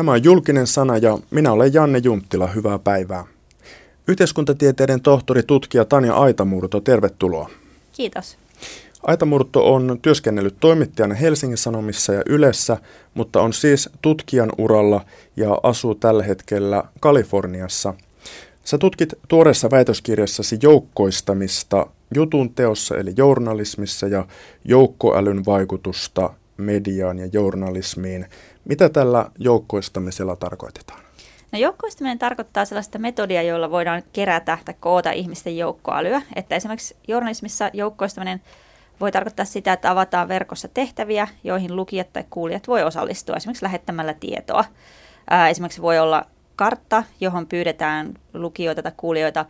Tämä on julkinen sana ja minä olen Janne Junttila. Hyvää päivää. Yhteiskuntatieteiden tohtori tutkija Tanja Aitamurto, tervetuloa. Kiitos. Aitamurto on työskennellyt toimittajana Helsingin Sanomissa ja Ylessä, mutta on siis tutkijan uralla ja asuu tällä hetkellä Kaliforniassa. Sä tutkit tuoreessa väitöskirjassasi joukkoistamista jutun teossa eli journalismissa ja joukkoälyn vaikutusta mediaan ja journalismiin. Mitä tällä joukkoistamisella tarkoitetaan? No joukkoistaminen tarkoittaa sellaista metodia, jolla voidaan kerätä tai koota ihmisten joukkoälyä. Että esimerkiksi journalismissa joukkoistaminen voi tarkoittaa sitä, että avataan verkossa tehtäviä, joihin lukijat tai kuulijat voi osallistua, esimerkiksi lähettämällä tietoa. Ää, esimerkiksi voi olla kartta, johon pyydetään lukijoita tai kuulijoita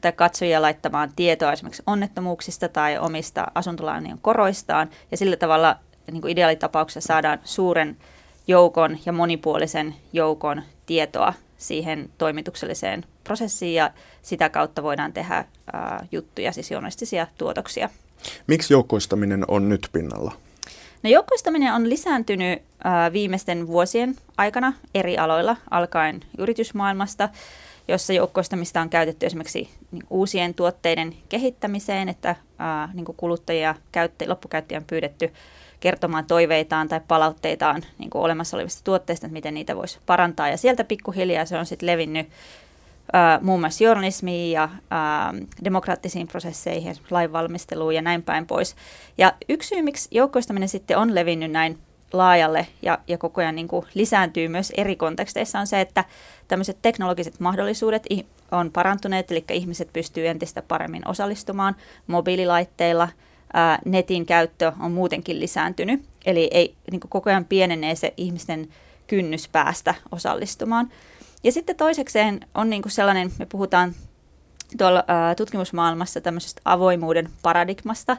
tai katsojia laittamaan tietoa esimerkiksi onnettomuuksista tai omista asuntolainojen koroistaan. Ja sillä tavalla niin kuin ideaalitapauksessa saadaan suuren joukon ja monipuolisen joukon tietoa siihen toimitukselliseen prosessiin ja sitä kautta voidaan tehdä ää, juttuja, siis journalistisia tuotoksia. Miksi joukkoistaminen on nyt pinnalla? No joukkoistaminen on lisääntynyt ää, viimeisten vuosien aikana eri aloilla, alkaen yritysmaailmasta, jossa joukkoistamista on käytetty esimerkiksi niin uusien tuotteiden kehittämiseen, että ää, niin kuluttajia, käyttä, loppukäyttäjä on pyydetty kertomaan toiveitaan tai palautteitaan niin kuin olemassa olevista tuotteista, että miten niitä voisi parantaa. Ja sieltä pikkuhiljaa se on sitten levinnyt ää, muun muassa journalismiin ja ää, demokraattisiin prosesseihin, lainvalmisteluun ja näin päin pois. Ja yksi syy, miksi joukkoistaminen sitten on levinnyt näin laajalle ja, ja koko ajan niin kuin lisääntyy myös eri konteksteissa on se, että tämmöiset teknologiset mahdollisuudet on parantuneet, eli ihmiset pystyy entistä paremmin osallistumaan mobiililaitteilla – ää, netin käyttö on muutenkin lisääntynyt. Eli ei, niin koko ajan pienenee se ihmisten kynnys päästä osallistumaan. Ja sitten toisekseen on niin sellainen, me puhutaan tuolla ää, tutkimusmaailmassa tämmöisestä avoimuuden paradigmasta,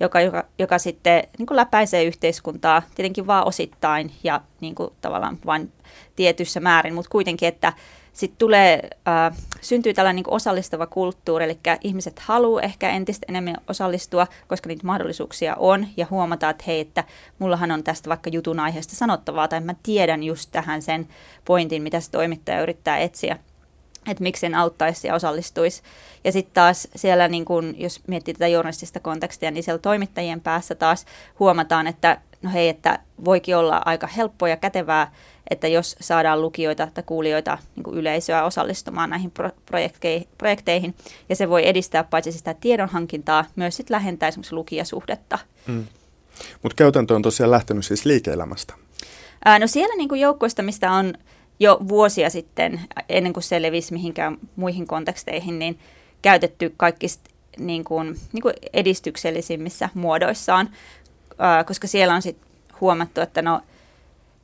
joka, joka, joka sitten niin läpäisee yhteiskuntaa tietenkin vaan osittain ja niin kuin tavallaan vain tietyssä määrin, mutta kuitenkin, että sitten tulee, äh, syntyy tällainen niin osallistava kulttuuri, eli ihmiset haluaa ehkä entistä enemmän osallistua, koska niitä mahdollisuuksia on, ja huomataan, että hei, että mullahan on tästä vaikka jutun aiheesta sanottavaa, tai mä tiedän just tähän sen pointin, mitä se toimittaja yrittää etsiä että miksi sen auttaisi ja osallistuisi. Ja sitten taas siellä, niin kun, jos miettii tätä journalistista kontekstia, niin siellä toimittajien päässä taas huomataan, että no hei, että voikin olla aika helppoa ja kätevää että jos saadaan lukijoita tai kuulijoita niin yleisöä osallistumaan näihin projekteihin, ja se voi edistää paitsi sitä tiedonhankintaa, myös sit lähentää esimerkiksi lukijasuhdetta. Mm. Mutta käytäntö on tosiaan lähtenyt siis liike-elämästä. Ää, no siellä niin joukkoistamista on jo vuosia sitten, ennen kuin se levisi mihinkään muihin konteksteihin, niin käytetty kaikista niin kuin, niin kuin edistyksellisimmissä muodoissaan, koska siellä on sitten huomattu, että no,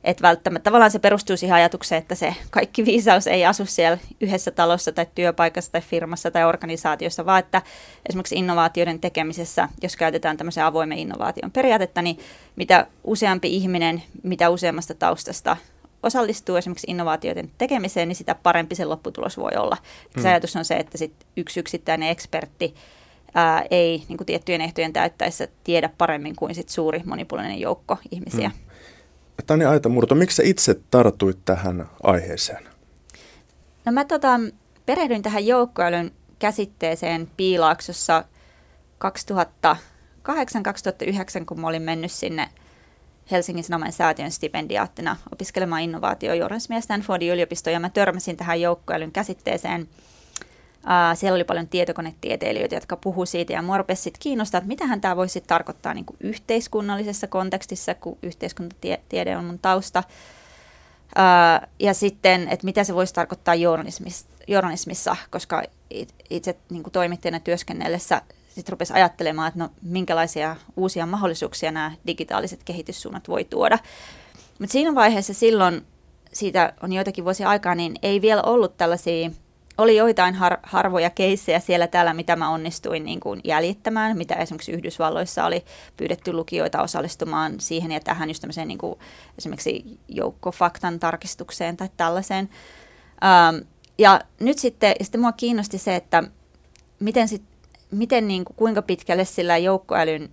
että välttämättä tavallaan se perustuu siihen ajatukseen, että se kaikki viisaus ei asu siellä yhdessä talossa tai työpaikassa tai firmassa tai organisaatiossa, vaan että esimerkiksi innovaatioiden tekemisessä, jos käytetään tämmöisen avoimen innovaation periaatetta, niin mitä useampi ihminen, mitä useammasta taustasta osallistuu esimerkiksi innovaatioiden tekemiseen, niin sitä parempi se lopputulos voi olla. Mm. Se ajatus on se, että sit yksi yksittäinen ekspertti ää, ei niin kuin tiettyjen ehtojen täyttäessä tiedä paremmin kuin sit suuri monipuolinen joukko ihmisiä. Mm. Tani Aitamurto, miksi sä itse tartuit tähän aiheeseen? No mä tota, perehdyin tähän joukkoälyn käsitteeseen Piilaaksossa 2008-2009, kun mä olin mennyt sinne Helsingin Sanoman säätiön stipendiaattina opiskelemaan innovaatiojournalismia Stanfordin yliopistoon, ja mä törmäsin tähän joukkoälyn käsitteeseen – Uh, siellä oli paljon tietokonetieteilijöitä, jotka puhuivat siitä, ja mua rupesi kiinnostaa, että mitähän tämä voisi tarkoittaa niin kuin yhteiskunnallisessa kontekstissa, kun yhteiskuntatiede on mun tausta. Uh, ja sitten, että mitä se voisi tarkoittaa journalismissa, journalismissa koska itse niin kuin toimittajana työskennellessä sitten rupesi ajattelemaan, että no, minkälaisia uusia mahdollisuuksia nämä digitaaliset kehityssuunnat voi tuoda. Mutta siinä vaiheessa silloin, siitä on joitakin vuosia aikaa, niin ei vielä ollut tällaisia oli joitain har, harvoja keissejä siellä täällä, mitä mä onnistuin niin kuin jäljittämään, mitä esimerkiksi Yhdysvalloissa oli pyydetty lukijoita osallistumaan siihen ja tähän just tämmöiseen niin kuin esimerkiksi joukkofaktan tarkistukseen tai tällaiseen. Ähm, ja nyt sitten, ja sitten mua kiinnosti se, että miten, sit, miten niin kuin, kuinka pitkälle sillä joukkoälyn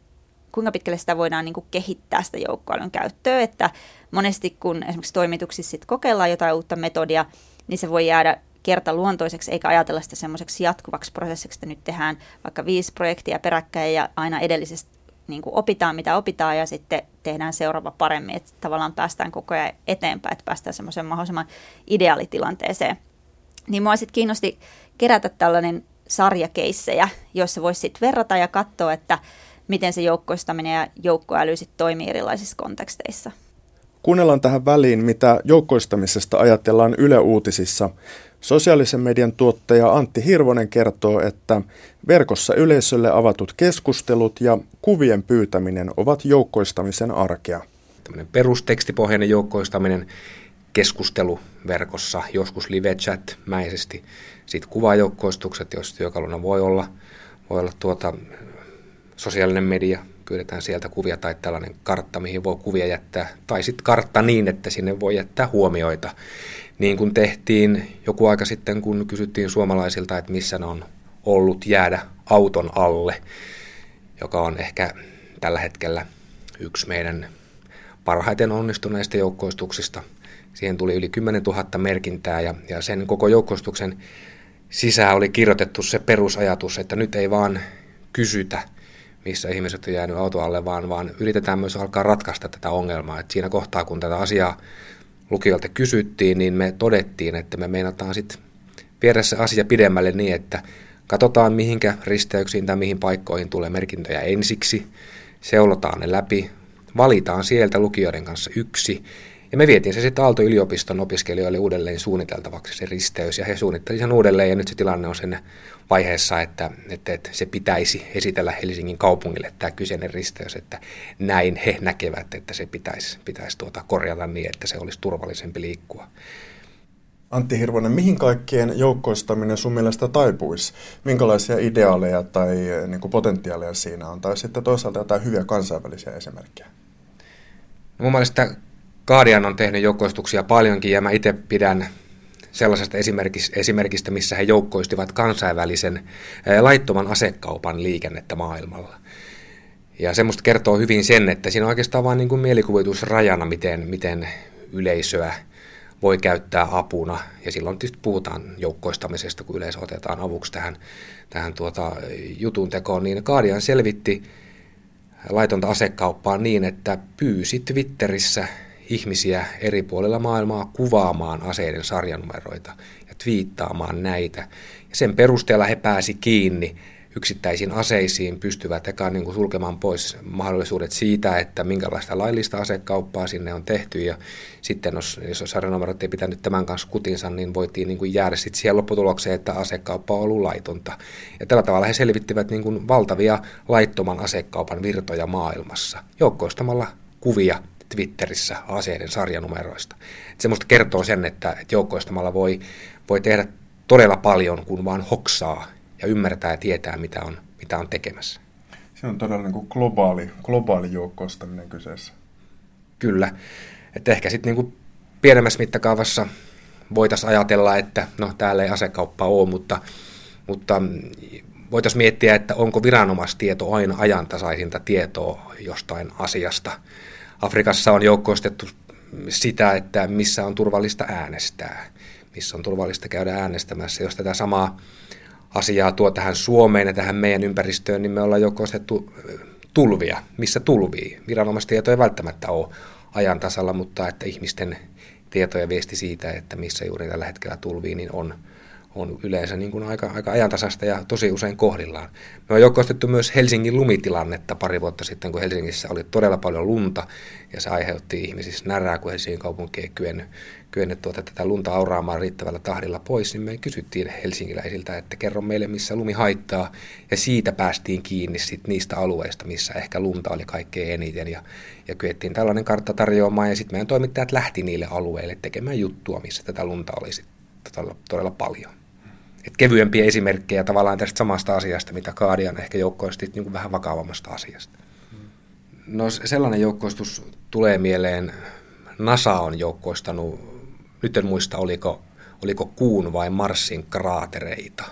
kuinka pitkälle sitä voidaan niin kuin kehittää sitä joukkoälyn käyttöä, että monesti kun esimerkiksi toimituksissa sit kokeillaan jotain uutta metodia, niin se voi jäädä kertaluontoiseksi, eikä ajatella sitä semmoiseksi jatkuvaksi prosessiksi, että nyt tehdään vaikka viisi projektia peräkkäin ja aina edellisestä niin kuin opitaan, mitä opitaan ja sitten tehdään seuraava paremmin, että tavallaan päästään koko ajan eteenpäin, että päästään semmoisen mahdollisimman ideaalitilanteeseen. Niin mua sitten kiinnosti kerätä tällainen sarjakeissejä, joissa voisi sitten verrata ja katsoa, että miten se joukkoistaminen ja joukkoäly sitten toimii erilaisissa konteksteissa. Kuunnellaan tähän väliin, mitä joukkoistamisesta ajatellaan Yle Uutisissa. Sosiaalisen median tuottaja Antti Hirvonen kertoo, että verkossa yleisölle avatut keskustelut ja kuvien pyytäminen ovat joukkoistamisen arkea. Tällainen perustekstipohjainen joukkoistaminen, keskustelu verkossa, joskus live chat mäisesti, sitten kuvajoukkoistukset, jos työkaluna voi olla, voi olla tuota, sosiaalinen media, pyydetään sieltä kuvia tai tällainen kartta, mihin voi kuvia jättää, tai sitten kartta niin, että sinne voi jättää huomioita niin kuin tehtiin joku aika sitten, kun kysyttiin suomalaisilta, että missä ne on ollut jäädä auton alle, joka on ehkä tällä hetkellä yksi meidän parhaiten onnistuneista joukkoistuksista. Siihen tuli yli 10 000 merkintää ja, ja sen koko joukkoistuksen sisään oli kirjoitettu se perusajatus, että nyt ei vaan kysytä, missä ihmiset on jäänyt auto alle, vaan, vaan yritetään myös alkaa ratkaista tätä ongelmaa. Et siinä kohtaa, kun tätä asiaa lukijoilta kysyttiin, niin me todettiin, että me meinataan sitten viedä se asia pidemmälle niin, että katsotaan mihinkä risteyksiin tai mihin paikkoihin tulee merkintöjä ensiksi, seulotaan ne läpi, valitaan sieltä lukijoiden kanssa yksi, ja me vietiin se sitten Aalto-yliopiston opiskelijoille uudelleen suunniteltavaksi se risteys, ja he suunnittelivat sen uudelleen, ja nyt se tilanne on sen vaiheessa, että, että, että se pitäisi esitellä Helsingin kaupungille tämä kyseinen risteys, että näin he näkevät, että se pitäisi, pitäisi tuota korjata niin, että se olisi turvallisempi liikkua. Antti Hirvonen, mihin kaikkien joukkoistaminen sun mielestä taipuisi? Minkälaisia ideaaleja tai niin kuin potentiaaleja siinä on? Tai sitten toisaalta jotain hyviä kansainvälisiä esimerkkejä? No mun mielestä Guardian on tehnyt joukkoistuksia paljonkin ja mä itse pidän sellaisesta esimerkistä, missä he joukkoistivat kansainvälisen laittoman asekaupan liikennettä maailmalla. Ja semmoista kertoo hyvin sen, että siinä on oikeastaan vain niin kuin mielikuvitusrajana, miten, miten yleisöä voi käyttää apuna. Ja silloin tietysti puhutaan joukkoistamisesta, kun yleisö otetaan avuksi tähän, tähän tuota jutun tekoon. Niin Guardian selvitti laitonta asekauppaa niin, että pyysi Twitterissä ihmisiä eri puolilla maailmaa kuvaamaan aseiden sarjanumeroita ja twiittaamaan näitä. Ja sen perusteella he pääsi kiinni yksittäisiin aseisiin, pystyvät eka niin kuin sulkemaan pois mahdollisuudet siitä, että minkälaista laillista asekauppaa sinne on tehty. Ja sitten jos, jos sarjanumerot ei pitänyt tämän kanssa kutinsa, niin voitiin niin kuin jäädä sitten siihen lopputulokseen, että asekauppa on ollut laitonta. Ja tällä tavalla he selvittivät niin kuin valtavia laittoman asekaupan virtoja maailmassa, joukkoistamalla kuvia Twitterissä aseiden sarjanumeroista. Et semmoista kertoo sen, että, että joukkoistamalla voi, voi tehdä todella paljon, kun vaan hoksaa ja ymmärtää ja tietää, mitä on, mitä on tekemässä. Se on todella niin kuin globaali, globaali joukkoistaminen kyseessä. Kyllä. Että ehkä sitten niin pienemmässä mittakaavassa voitaisiin ajatella, että no täällä ei asekauppaa ole, mutta, mutta voitaisiin miettiä, että onko viranomaistieto aina ajantasaisinta tietoa jostain asiasta. Afrikassa on joukkoistettu sitä, että missä on turvallista äänestää, missä on turvallista käydä äänestämässä. Jos tätä samaa asiaa tuo tähän Suomeen ja tähän meidän ympäristöön, niin me ollaan joukkoistettu tulvia, missä tulvii. Viranomaistieto ei välttämättä ole ajan tasalla, mutta että ihmisten tietoja viesti siitä, että missä juuri tällä hetkellä tulvii, niin on, on yleensä niin kuin aika, aika ajantasasta ja tosi usein kohdillaan. Me on joukkoistettu myös Helsingin lumitilannetta pari vuotta sitten, kun Helsingissä oli todella paljon lunta ja se aiheutti ihmisissä närää, kun Helsingin kaupunki ei kyennyt, kyennyt tuota, tätä lunta auraamaan riittävällä tahdilla pois, niin me kysyttiin helsinkiläisiltä, että kerro meille, missä lumi haittaa ja siitä päästiin kiinni sit niistä alueista, missä ehkä lunta oli kaikkein eniten ja, ja kyettiin tällainen kartta tarjoamaan ja sitten meidän toimittajat lähti niille alueille tekemään juttua, missä tätä lunta oli todella, todella paljon et kevyempiä esimerkkejä tavallaan tästä samasta asiasta, mitä Kaadian ehkä joukkoisti niin kuin vähän vakavammasta asiasta. No sellainen joukkoistus tulee mieleen, NASA on joukkoistanut, nyt en muista oliko, oliko kuun vai Marsin kraatereita.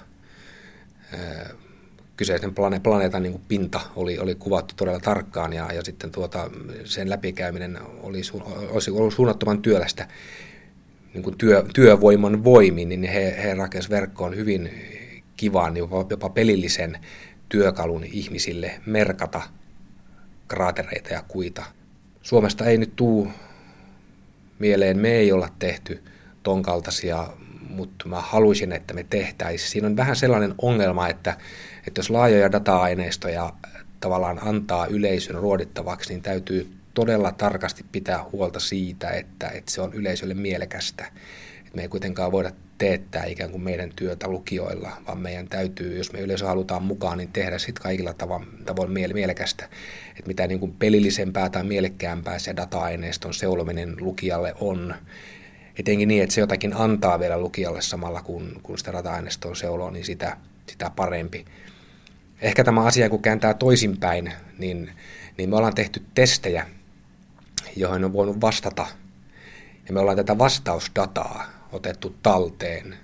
Kyseisen plane, planeetan niin pinta oli, oli kuvattu todella tarkkaan ja, ja sitten tuota, sen läpikäyminen oli, su, olisi ollut suunnattoman työlästä niin kuin työ, työvoiman voimin, niin he, he rakensivat verkkoon hyvin kivan, jopa, jopa pelillisen työkalun ihmisille merkata kraatereita ja kuita. Suomesta ei nyt tuu mieleen, me ei olla tehty ton kaltaisia, mutta mä haluaisin, että me tehtäisiin. Siinä on vähän sellainen ongelma, että, että jos laajoja data-aineistoja tavallaan antaa yleisön ruodittavaksi, niin täytyy todella tarkasti pitää huolta siitä, että, että se on yleisölle mielekästä. Että me ei kuitenkaan voida teettää ikään kuin meidän työtä lukijoilla, vaan meidän täytyy, jos me yleisö halutaan mukaan, niin tehdä sitten kaikilla tavoin, mielekästä. Että mitä niin kuin pelillisempää tai mielekkäämpää se data-aineiston seulominen lukijalle on, etenkin niin, että se jotakin antaa vielä lukijalle samalla, kun, kun sitä data-aineistoa seuloo, niin sitä, sitä parempi. Ehkä tämä asia, kun kääntää toisinpäin, niin, niin me ollaan tehty testejä, joihin on voinut vastata. Ja me ollaan tätä vastausdataa otettu talteen,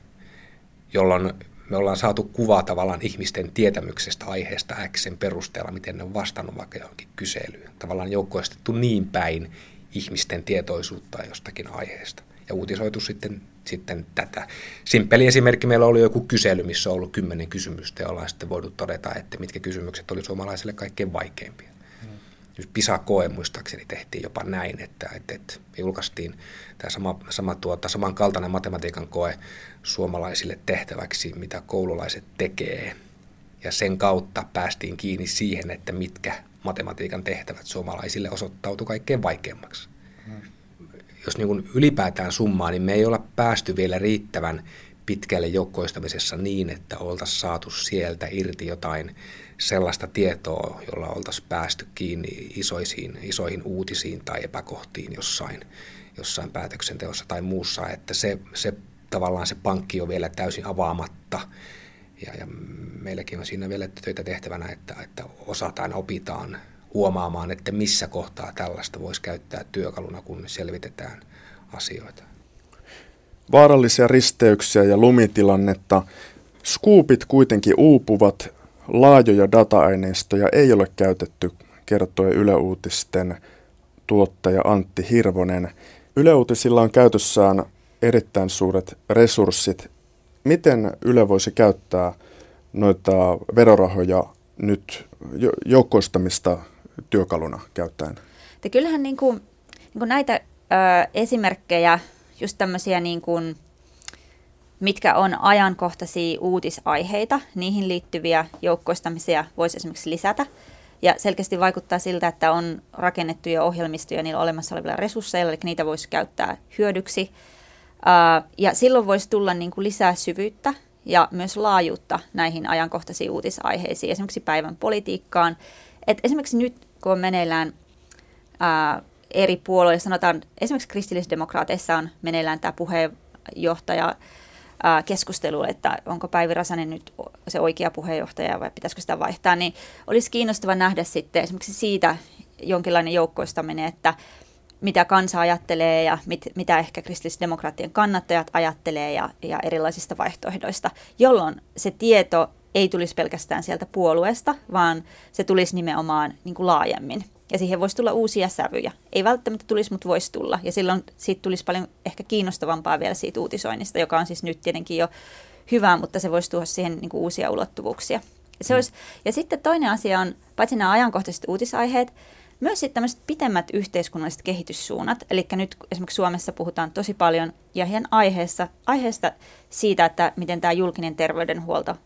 jolloin me ollaan saatu kuvaa tavallaan ihmisten tietämyksestä aiheesta X perusteella, miten ne on vastannut vaikka johonkin kyselyyn. Tavallaan joukkoistettu niin päin ihmisten tietoisuutta jostakin aiheesta ja uutisoitu sitten, sitten tätä. Simppeli esimerkki, meillä oli joku kysely, missä on ollut kymmenen kysymystä ja ollaan sitten voitu todeta, että mitkä kysymykset oli suomalaisille kaikkein vaikeimpia. PISA-koe muistaakseni tehtiin jopa näin, että, että, että julkaistiin tämä sama, sama tuota, samankaltainen matematiikan koe suomalaisille tehtäväksi, mitä koululaiset tekee. Ja sen kautta päästiin kiinni siihen, että mitkä matematiikan tehtävät suomalaisille osoittautu kaikkein vaikeammaksi. Hmm. Jos niin ylipäätään summaa, niin me ei olla päästy vielä riittävän pitkälle joukkoistamisessa niin, että oltaisiin saatu sieltä irti jotain sellaista tietoa, jolla oltaisiin päästy kiinni isoisiin, isoihin uutisiin tai epäkohtiin jossain, jossain päätöksenteossa tai muussa, että se, se tavallaan se pankki on vielä täysin avaamatta. Ja, ja meilläkin on siinä vielä töitä tehtävänä, että, että osataan, opitaan huomaamaan, että missä kohtaa tällaista voisi käyttää työkaluna, kun selvitetään asioita. Vaarallisia risteyksiä ja lumitilannetta. Skuupit kuitenkin uupuvat laajoja data-aineistoja ei ole käytetty, kertoi Yle Uutisten tuottaja Antti Hirvonen. Yle Uutisilla on käytössään erittäin suuret resurssit. Miten Yle voisi käyttää noita verorahoja nyt joukkoistamista työkaluna käyttäen? Ja kyllähän niin kuin, niin kuin näitä ö, esimerkkejä, just tämmöisiä niin kuin, mitkä on ajankohtaisia uutisaiheita, niihin liittyviä joukkoistamisia voisi esimerkiksi lisätä. Ja selkeästi vaikuttaa siltä, että on rakennettuja ohjelmistoja niillä olemassa olevilla resursseilla, eli niitä voisi käyttää hyödyksi. Ja silloin voisi tulla niin kuin lisää syvyyttä ja myös laajuutta näihin ajankohtaisiin uutisaiheisiin, esimerkiksi päivän politiikkaan. Et esimerkiksi nyt, kun on meneillään ää, eri puolueilla, sanotaan esimerkiksi kristillisdemokraateissa on meneillään tämä puheenjohtaja keskustelulle, että onko Päivi Räsänen nyt se oikea puheenjohtaja vai pitäisikö sitä vaihtaa, niin olisi kiinnostava nähdä sitten esimerkiksi siitä jonkinlainen joukkoistaminen, että mitä kansa ajattelee ja mit, mitä ehkä kristillisdemokraattien kannattajat ajattelee ja, ja erilaisista vaihtoehdoista, jolloin se tieto ei tulisi pelkästään sieltä puolueesta, vaan se tulisi nimenomaan niin kuin laajemmin ja siihen voisi tulla uusia sävyjä. Ei välttämättä tulisi, mutta voisi tulla. Ja silloin siitä tulisi paljon ehkä kiinnostavampaa vielä siitä uutisoinnista, joka on siis nyt tietenkin jo hyvä, mutta se voisi tuoda siihen niin kuin uusia ulottuvuuksia. Ja, se olisi, ja sitten toinen asia on, paitsi nämä ajankohtaiset uutisaiheet, myös sitten tämmöiset pitemmät yhteiskunnalliset kehityssuunnat. Eli nyt esimerkiksi Suomessa puhutaan tosi paljon ja ihan aiheessa, aiheesta siitä, että miten tämä julkinen terveydenhuolto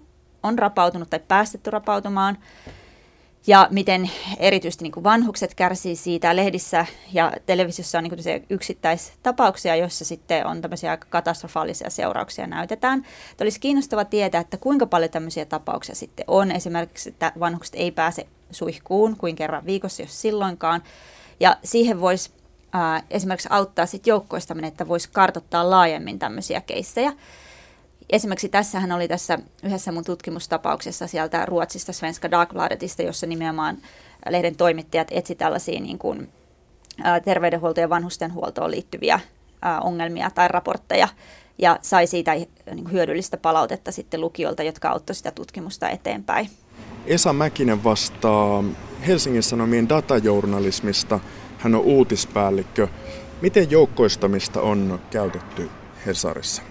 on rapautunut tai päästetty rapautumaan ja miten erityisesti niin kuin vanhukset kärsii siitä. Lehdissä ja televisiossa on niin yksittäistapauksia, joissa sitten on tämmöisiä katastrofaalisia seurauksia näytetään. Että olisi kiinnostava tietää, että kuinka paljon tämmöisiä tapauksia sitten on. Esimerkiksi, että vanhukset ei pääse suihkuun kuin kerran viikossa, jos silloinkaan. Ja siihen voisi äh, esimerkiksi auttaa sitten joukkoistaminen, että voisi kartoittaa laajemmin tämmöisiä keissejä. Esimerkiksi tässähän oli tässä yhdessä mun tutkimustapauksessa sieltä Ruotsista Svenska Dagbladetista, jossa nimenomaan lehden toimittajat etsi tällaisia niin kuin, terveydenhuolto- ja vanhustenhuoltoon liittyviä ongelmia tai raportteja ja sai siitä niin kuin hyödyllistä palautetta sitten lukijoilta, jotka auttoi sitä tutkimusta eteenpäin. Esa Mäkinen vastaa Helsingin Sanomien datajournalismista. Hän on uutispäällikkö. Miten joukkoistamista on käytetty Hesarissa?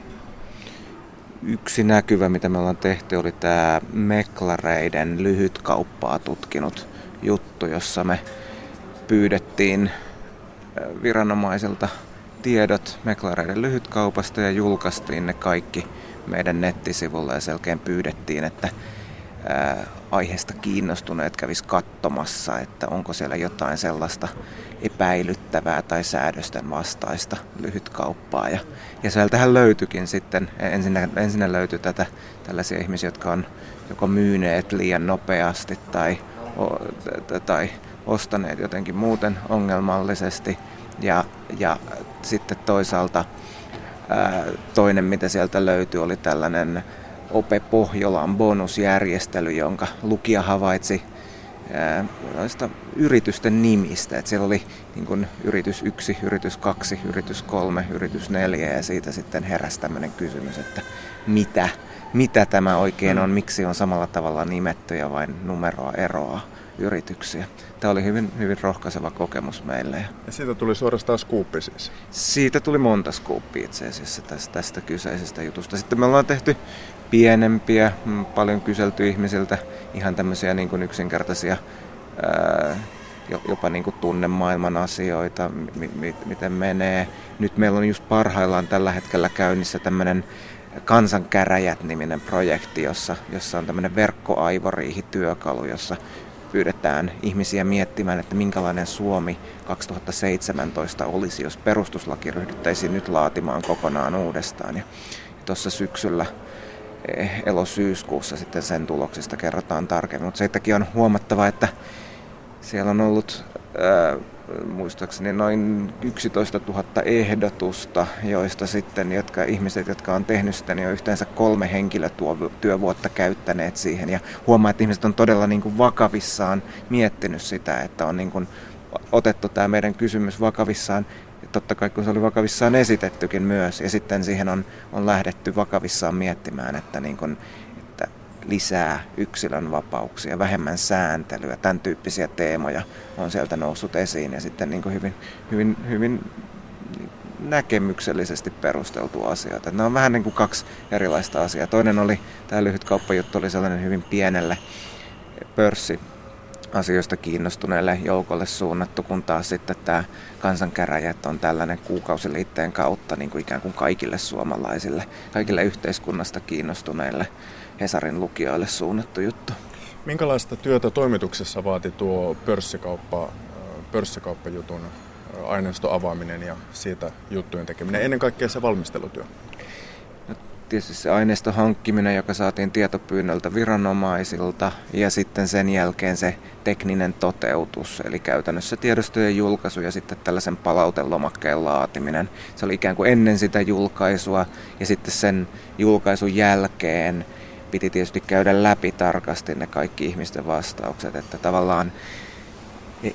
Yksi näkyvä, mitä me ollaan tehty, oli tämä Meklareiden lyhytkauppaa tutkinut juttu, jossa me pyydettiin viranomaisilta tiedot Meklareiden lyhytkaupasta ja julkaistiin ne kaikki meidän nettisivulla ja selkeän pyydettiin, että aiheesta kiinnostuneet kävis katsomassa, että onko siellä jotain sellaista epäilyttävää tai säädösten vastaista lyhytkauppaa. Ja, ja sieltähän löytyikin sitten, ensinnä, ensinnä löytyi tätä, tällaisia ihmisiä, jotka on joko myyneet liian nopeasti tai, o, tai ostaneet jotenkin muuten ongelmallisesti. Ja, ja sitten toisaalta ää, toinen, mitä sieltä löytyi, oli tällainen Ope Pohjolan bonusjärjestely, jonka lukija havaitsi ää, yritysten nimistä. Et siellä oli niin kun, yritys 1, yritys 2, yritys 3, yritys 4 ja siitä sitten heräsi tämmöinen kysymys, että mitä, mitä tämä oikein on, miksi on samalla tavalla nimetty ja vain numeroa eroa yrityksiä. Tämä oli hyvin, hyvin rohkaiseva kokemus meille. Ja siitä tuli suorastaan skuuppi siis? Siitä tuli monta skuuppia itse asiassa tästä, tästä kyseisestä jutusta. Sitten me ollaan tehty pienempiä, mm, paljon kyselty ihmisiltä ihan tämmöisiä niin kuin yksinkertaisia ää, jopa niin kuin tunnemaailman asioita, mi- mi- miten menee. Nyt meillä on just parhaillaan tällä hetkellä käynnissä tämmöinen Kansankäräjät-niminen projekti, jossa, jossa on tämmöinen verkkoaivoriihityökalu, jossa pyydetään ihmisiä miettimään, että minkälainen Suomi 2017 olisi, jos perustuslaki ryhdyttäisiin nyt laatimaan kokonaan uudestaan. Ja tuossa syksyllä eh, elosyyskuussa sitten sen tuloksista kerrotaan tarkemmin. Mutta seittäkin on huomattava, että siellä on ollut ää, muistaakseni noin 11 000 ehdotusta, joista sitten jotka, ihmiset, jotka on tehnyt sitä, niin on yhteensä kolme henkilötyövuotta käyttäneet siihen. Ja huomaa, että ihmiset on todella niin kuin vakavissaan miettinyt sitä, että on niin kuin otettu tämä meidän kysymys vakavissaan. Totta kai kun se oli vakavissaan esitettykin myös, ja sitten siihen on, on lähdetty vakavissaan miettimään, että niin kuin, lisää yksilön vapauksia, vähemmän sääntelyä, tämän tyyppisiä teemoja on sieltä noussut esiin ja sitten niin kuin hyvin, hyvin, hyvin näkemyksellisesti perusteltu asioita. Ne on vähän niin kuin kaksi erilaista asiaa. Toinen oli, tämä lyhyt kauppajuttu oli sellainen hyvin pienelle pörssi asioista kiinnostuneelle joukolle suunnattu, kun taas sitten tämä kansankäräjät on tällainen kuukausiliitteen kautta niin kuin ikään kuin kaikille suomalaisille, kaikille yhteiskunnasta kiinnostuneille Hesarin lukijoille suunnattu juttu. Minkälaista työtä toimituksessa vaati tuo pörssikauppa, pörssikauppajutun aineiston avaaminen ja siitä juttujen tekeminen, ennen kaikkea se valmistelutyö? No, tietysti se aineiston hankkiminen, joka saatiin tietopyynnöltä viranomaisilta ja sitten sen jälkeen se tekninen toteutus, eli käytännössä tiedostojen julkaisu ja sitten tällaisen palautelomakkeen laatiminen. Se oli ikään kuin ennen sitä julkaisua ja sitten sen julkaisun jälkeen piti tietysti käydä läpi tarkasti ne kaikki ihmisten vastaukset, että tavallaan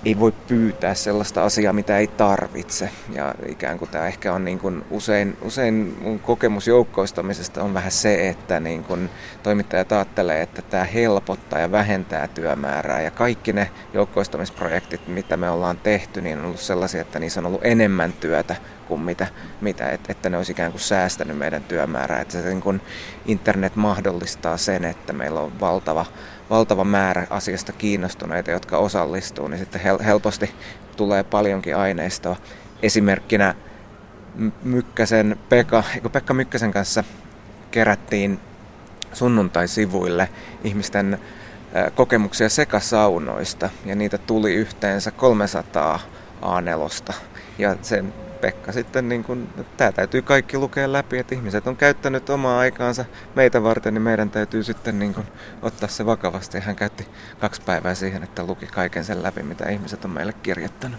ei voi pyytää sellaista asiaa, mitä ei tarvitse. Ja ikään kuin tämä ehkä on niin kuin usein, usein mun kokemus joukkoistamisesta on vähän se, että niin kuin toimittajat ajattelee, että tämä helpottaa ja vähentää työmäärää. Ja kaikki ne joukkoistamisprojektit, mitä me ollaan tehty, niin on ollut sellaisia, että niissä on ollut enemmän työtä kuin mitä, mitä että, että ne olisi ikään kuin säästänyt meidän työmäärää. Että se niin kuin internet mahdollistaa sen, että meillä on valtava valtava määrä asiasta kiinnostuneita, jotka osallistuu, niin sitten helposti tulee paljonkin aineistoa. Esimerkkinä Mykkäsen Pekka, Pekka Mykkäsen kanssa kerättiin sunnuntai-sivuille ihmisten kokemuksia sekasaunoista ja niitä tuli yhteensä 300 A4. Ja sen Pekka sitten, niin kun, tämä täytyy kaikki lukea läpi, että ihmiset on käyttänyt omaa aikaansa meitä varten, niin meidän täytyy sitten niin kun, ottaa se vakavasti. Hän käytti kaksi päivää siihen, että luki kaiken sen läpi, mitä ihmiset on meille kirjoittanut.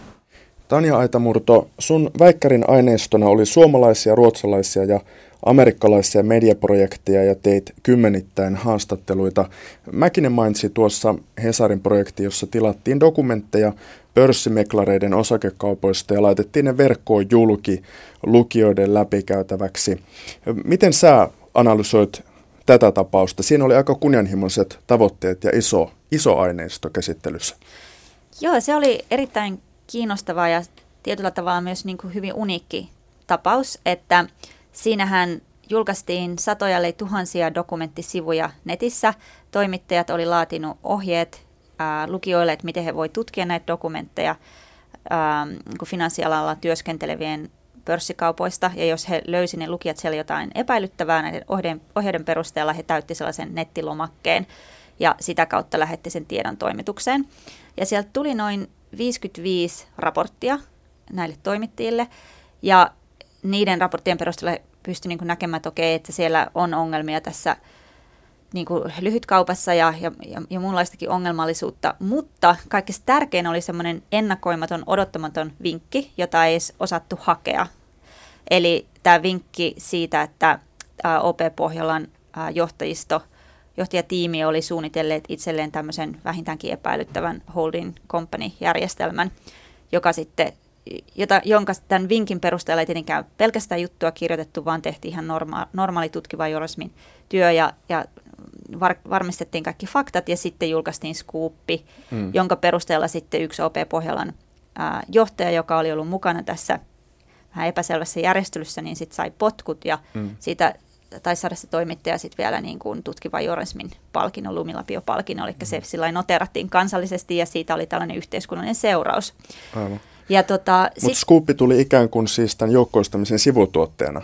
Tanja Aitamurto, sun väikkärin aineistona oli suomalaisia, ruotsalaisia ja amerikkalaisia mediaprojekteja ja teit kymmenittäin haastatteluita. Mäkinen mainitsi tuossa Hesarin projekti, jossa tilattiin dokumentteja pörssimeklareiden osakekaupoista ja laitettiin ne verkkoon julki lukijoiden läpikäytäväksi. Miten sä analysoit tätä tapausta? Siinä oli aika kunnianhimoiset tavoitteet ja iso iso aineisto käsittelyssä. Joo, se oli erittäin kiinnostava ja tietyllä tavalla myös niin kuin hyvin uniikki tapaus, että siinähän julkaistiin satoja tuhansia dokumenttisivuja netissä. Toimittajat oli laatinut ohjeet lukijoille, että miten he voi tutkia näitä dokumentteja niin finanssialalla työskentelevien pörssikaupoista, ja jos he löysivät ne lukijat siellä jotain epäilyttävää näiden ohjeiden, ohjeiden perusteella, he täytti sellaisen nettilomakkeen, ja sitä kautta lähetti sen tiedon toimitukseen. Ja sieltä tuli noin 55 raporttia näille toimittajille, ja niiden raporttien perusteella pystyi niin näkemään, että okei, että siellä on ongelmia tässä niin kuin lyhytkaupassa ja, ja, ja, ja muunlaistakin ongelmallisuutta, mutta kaikkein tärkein oli semmoinen ennakoimaton, odottamaton vinkki, jota ei edes osattu hakea. Eli tämä vinkki siitä, että OP Pohjolan johtajisto, johtajatiimi oli suunnitelleet itselleen tämmöisen vähintäänkin epäilyttävän holding company-järjestelmän, joka sitten jota, jonka tämän vinkin perusteella ei tietenkään pelkästään juttua kirjoitettu, vaan tehtiin ihan norma, normaali tutkiva journalismin työ ja, ja var, varmistettiin kaikki faktat ja sitten julkaistiin skuuppi, mm. jonka perusteella sitten yksi OP Pohjolan ää, johtaja, joka oli ollut mukana tässä vähän epäselvässä järjestelyssä, niin sitten sai potkut ja mm. siitä taisi saada se toimittaja sitten vielä niin kuin tutkiva journalismin palkinnon, Lumilapio-palkinnon, eli mm. se sillä noterattiin kansallisesti ja siitä oli tällainen yhteiskunnallinen seuraus. Aivan. Ja tota, Mutta Scoopi tuli ikään kuin siis tämän joukkoistamisen sivutuotteena.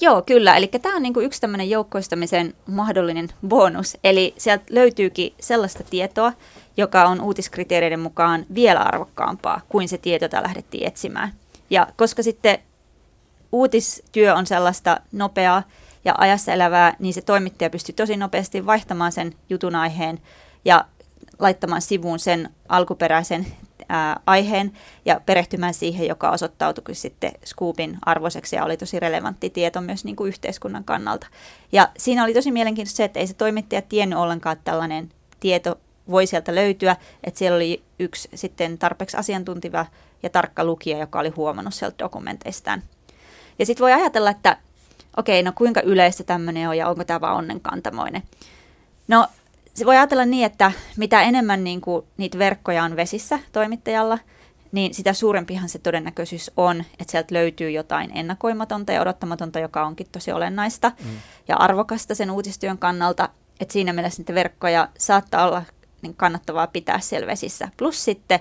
Joo, kyllä. Eli tämä on niinku yksi tämmöinen joukkoistamisen mahdollinen bonus. Eli sieltä löytyykin sellaista tietoa, joka on uutiskriteereiden mukaan vielä arvokkaampaa kuin se tieto, jota lähdettiin etsimään. Ja koska sitten uutistyö on sellaista nopeaa ja ajassa elävää, niin se toimittaja pystyy tosi nopeasti vaihtamaan sen jutun aiheen ja laittamaan sivuun sen alkuperäisen ää, aiheen ja perehtymään siihen, joka osoittautui sitten Scoopin arvoiseksi ja oli tosi relevantti tieto myös niin kuin yhteiskunnan kannalta. Ja siinä oli tosi mielenkiintoista se, että ei se toimittaja tiennyt ollenkaan, että tällainen tieto voi sieltä löytyä, että siellä oli yksi sitten tarpeeksi asiantuntiva ja tarkka lukija, joka oli huomannut sieltä dokumenteistaan. Ja sitten voi ajatella, että okei, no kuinka yleistä tämmöinen on ja onko tämä vaan onnenkantamoinen. No se voi ajatella niin, että mitä enemmän niin kuin niitä verkkoja on vesissä toimittajalla, niin sitä suurempihan se todennäköisyys on, että sieltä löytyy jotain ennakoimatonta ja odottamatonta, joka onkin tosi olennaista mm. ja arvokasta sen uutistyön kannalta. Että siinä mielessä niitä verkkoja saattaa olla niin kannattavaa pitää siellä vesissä. Plus sitten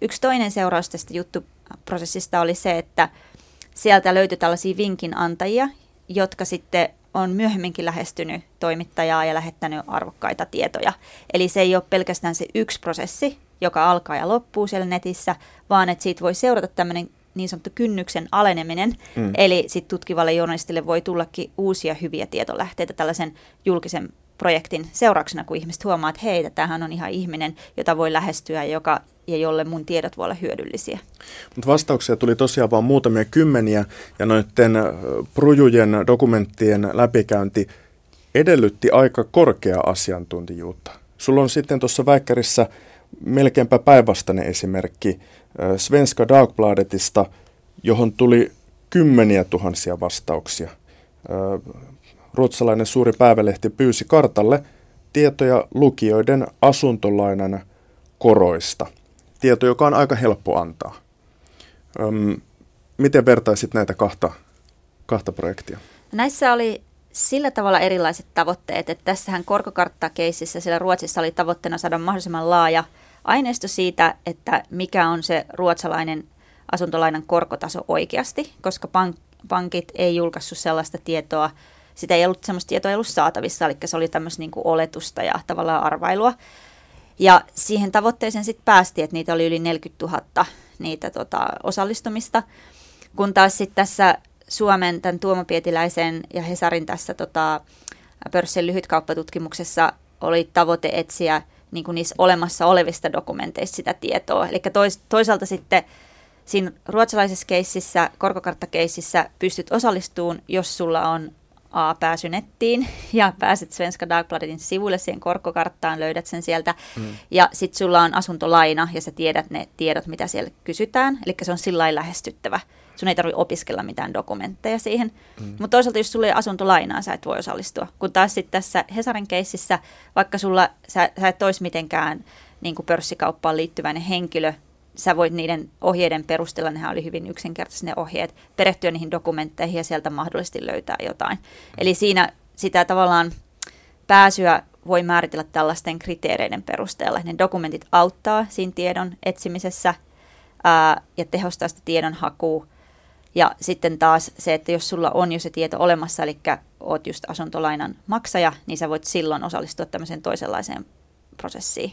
yksi toinen seuraus tästä juttuprosessista oli se, että sieltä löytyi tällaisia vinkinantajia, jotka sitten on myöhemminkin lähestynyt toimittajaa ja lähettänyt arvokkaita tietoja. Eli se ei ole pelkästään se yksi prosessi, joka alkaa ja loppuu siellä netissä, vaan että siitä voi seurata tämmöinen niin sanottu kynnyksen aleneminen. Mm. Eli sitten tutkivalle journalistille voi tullakin uusia hyviä tietolähteitä tällaisen julkisen projektin seurauksena, kun ihmiset huomaa, että hei, tämähän on ihan ihminen, jota voi lähestyä, joka ja jolle mun tiedot voi olla hyödyllisiä. Mutta vastauksia tuli tosiaan vain muutamia kymmeniä, ja noiden prujujen dokumenttien läpikäynti edellytti aika korkea asiantuntijuutta. Sulla on sitten tuossa väikkärissä melkeinpä päinvastainen esimerkki Svenska Dagbladetista, johon tuli kymmeniä tuhansia vastauksia. Ruotsalainen suuri päivälehti pyysi kartalle tietoja lukijoiden asuntolainan koroista – tieto, joka on aika helppo antaa. Öm, miten vertaisit näitä kahta, kahta projektia? Näissä oli sillä tavalla erilaiset tavoitteet, että tässähän korkokarttakeississä siellä Ruotsissa oli tavoitteena saada mahdollisimman laaja aineisto siitä, että mikä on se ruotsalainen asuntolainan korkotaso oikeasti, koska pank- pankit ei julkaissut sellaista tietoa, sitä ei ollut sellaista tietoa ei ollut saatavissa, eli se oli tämmöistä niin kuin oletusta ja tavallaan arvailua. Ja siihen tavoitteeseen sitten päästiin, että niitä oli yli 40 000 niitä tota, osallistumista, kun taas sitten tässä Suomen tämän Tuomo Pietiläisen ja Hesarin tässä tota, pörssin lyhytkauppatutkimuksessa oli tavoite etsiä niin kuin niissä olemassa olevista dokumenteista sitä tietoa. Eli tois, toisaalta sitten siinä ruotsalaisessa keississä, korkokarttakeississä pystyt osallistumaan, jos sulla on A, pääsy nettiin ja pääset Svenska Dagbladetin sivuille siihen korkokarttaan, löydät sen sieltä. Mm. Ja sitten sulla on asuntolaina ja sä tiedät ne tiedot, mitä siellä kysytään. Eli se on sillä lailla lähestyttävä. sun ei tarvitse opiskella mitään dokumentteja siihen. Mm. Mutta toisaalta jos sulla ei asuntolainaa, sä et voi osallistua. Kun taas sitten tässä Hesarin keississä, vaikka sulla, sä, sä et olisi mitenkään niin kuin pörssikauppaan liittyväinen henkilö, sä voit niiden ohjeiden perusteella, nehän oli hyvin yksinkertaisia ne ohjeet, perehtyä niihin dokumentteihin ja sieltä mahdollisesti löytää jotain. Eli siinä sitä tavallaan pääsyä voi määritellä tällaisten kriteereiden perusteella. Ne dokumentit auttaa siinä tiedon etsimisessä ää, ja tehostaa sitä tiedon hakua. Ja sitten taas se, että jos sulla on jo se tieto olemassa, eli oot just asuntolainan maksaja, niin sä voit silloin osallistua tämmöiseen toisenlaiseen prosessiin.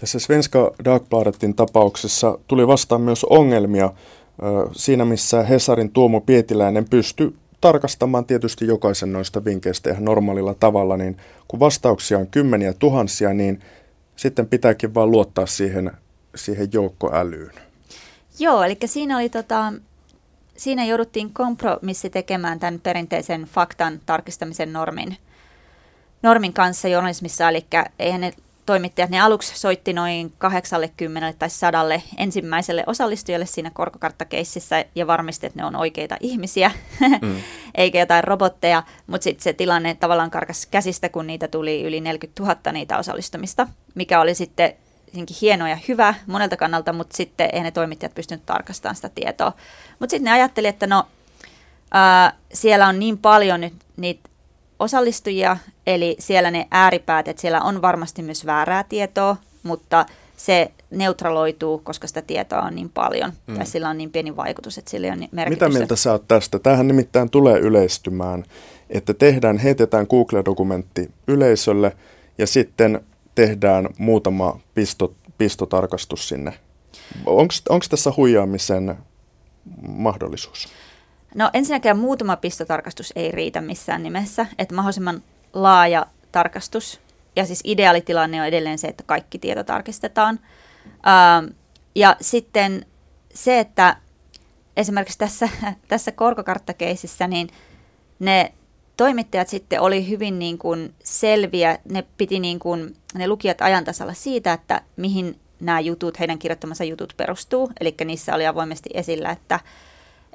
Tässä Svenska Dagbladetin tapauksessa tuli vastaan myös ongelmia siinä, missä Hesarin Tuomo Pietiläinen pystyi tarkastamaan tietysti jokaisen noista vinkkeistä ihan normaalilla tavalla, niin kun vastauksia on kymmeniä tuhansia, niin sitten pitääkin vaan luottaa siihen, siihen joukkoälyyn. Joo, eli siinä oli tota, siinä jouduttiin kompromissi tekemään tämän perinteisen faktan tarkistamisen normin, normin kanssa journalismissa, eli eihän ne toimittajat, ne aluksi soitti noin 80 tai 100 ensimmäiselle osallistujalle siinä korkokarttakeississä ja varmisti, että ne on oikeita ihmisiä, mm. eikä jotain robotteja, mutta sitten se tilanne tavallaan karkas käsistä, kun niitä tuli yli 40 000 niitä osallistumista, mikä oli sitten hieno ja hyvä monelta kannalta, mutta sitten ei ne toimittajat pystynyt tarkastamaan sitä tietoa. Mutta sitten ne ajatteli, että no, ää, siellä on niin paljon nyt niitä osallistujia, eli siellä ne ääripäät, että siellä on varmasti myös väärää tietoa, mutta se neutraloituu, koska sitä tietoa on niin paljon, mm. tai sillä on niin pieni vaikutus, että sillä on merkitystä. Mitä mieltä sä oot tästä? Tämähän nimittäin tulee yleistymään, että tehdään, heitetään Google-dokumentti yleisölle, ja sitten tehdään muutama pisto, pistotarkastus sinne. Onko tässä huijaamisen mahdollisuus? No ensinnäkään muutama pistotarkastus ei riitä missään nimessä, että mahdollisimman laaja tarkastus, ja siis ideaalitilanne on edelleen se, että kaikki tieto tarkistetaan. Ähm, ja sitten se, että esimerkiksi tässä, tässä korkokarttakeisissä, niin ne toimittajat sitten oli hyvin niin kuin selviä, ne piti niin kuin, ne lukijat ajantasalla siitä, että mihin nämä jutut, heidän kirjoittamansa jutut perustuu. Eli niissä oli avoimesti esillä, että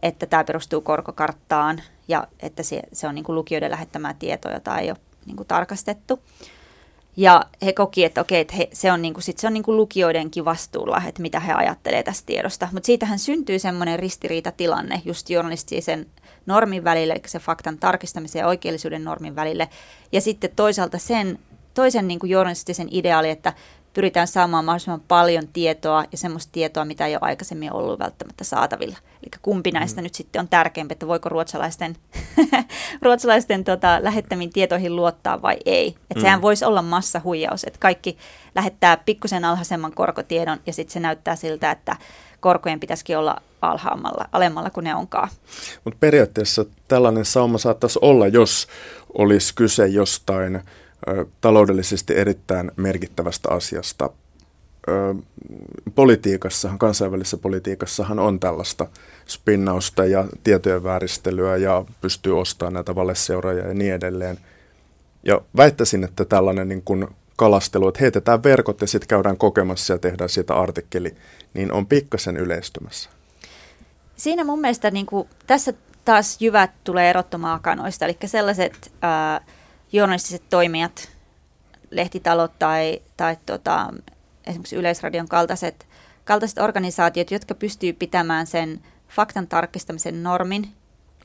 että tämä perustuu korkokarttaan ja että se, se on niin kuin lukijoiden lähettämää tietoa, jota ei ole niin kuin tarkastettu. Ja he koki, että okei, että he, se on, niin kuin, sit se on niin kuin lukijoidenkin vastuulla, että mitä he ajattelee tästä tiedosta. Mutta siitähän syntyy semmoinen ristiriitatilanne just journalistisen normin välille, eli se faktan tarkistamisen ja oikeellisuuden normin välille. Ja sitten toisaalta sen toisen niin kuin journalistisen ideaali, että pyritään saamaan mahdollisimman paljon tietoa ja semmoista tietoa, mitä ei ole aikaisemmin ollut välttämättä saatavilla. Eli kumpi näistä mm. nyt sitten on tärkeämpi, että voiko ruotsalaisten, ruotsalaisten tota, lähettämiin tietoihin luottaa vai ei. Että mm. sehän voisi olla massahuijaus, että kaikki lähettää pikkusen alhaisemman korkotiedon ja sitten se näyttää siltä, että korkojen pitäisikin olla alhaamalla, alemmalla kuin ne onkaan. Mutta periaatteessa tällainen sauma saattaisi olla, jos olisi kyse jostain taloudellisesti erittäin merkittävästä asiasta. Politiikassahan, kansainvälisessä politiikassahan on tällaista spinnausta ja tietojen vääristelyä ja pystyy ostamaan näitä valesseuraajia ja niin edelleen. Ja väittäisin, että tällainen niin kuin kalastelu, että heitetään verkot ja sitten käydään kokemassa ja tehdään siitä artikkeli, niin on pikkasen yleistymässä. Siinä mun mielestä niin kuin, tässä taas jyvät tulee erottomaan akanoista, eli sellaiset ää, journalistiset toimijat, lehtitalot tai, tai tota, esimerkiksi Yleisradion kaltaiset, kaltaiset organisaatiot, jotka pystyy pitämään sen faktan tarkistamisen normin